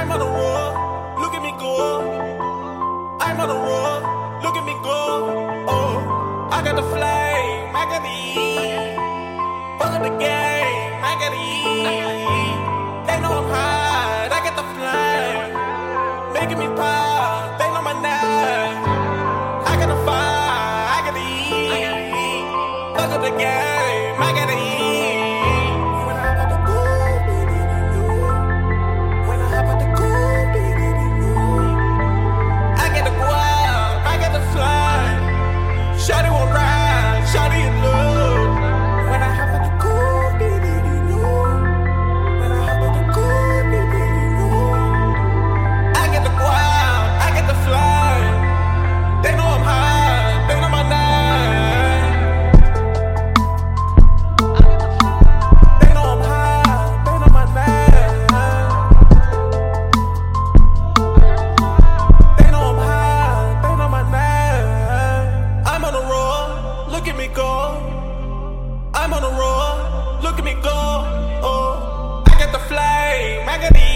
I'm on a roll, look at me go. I'm on a roll, look at me go. Oh, I got the flame, I got the heat. Fuck up the game, I got the heat. They know I'm hot, I got the flame. Making me pop, they know my name. I got the fire, I got the heat. Fuck up the game. look at me go. Oh, I got the flame, I got the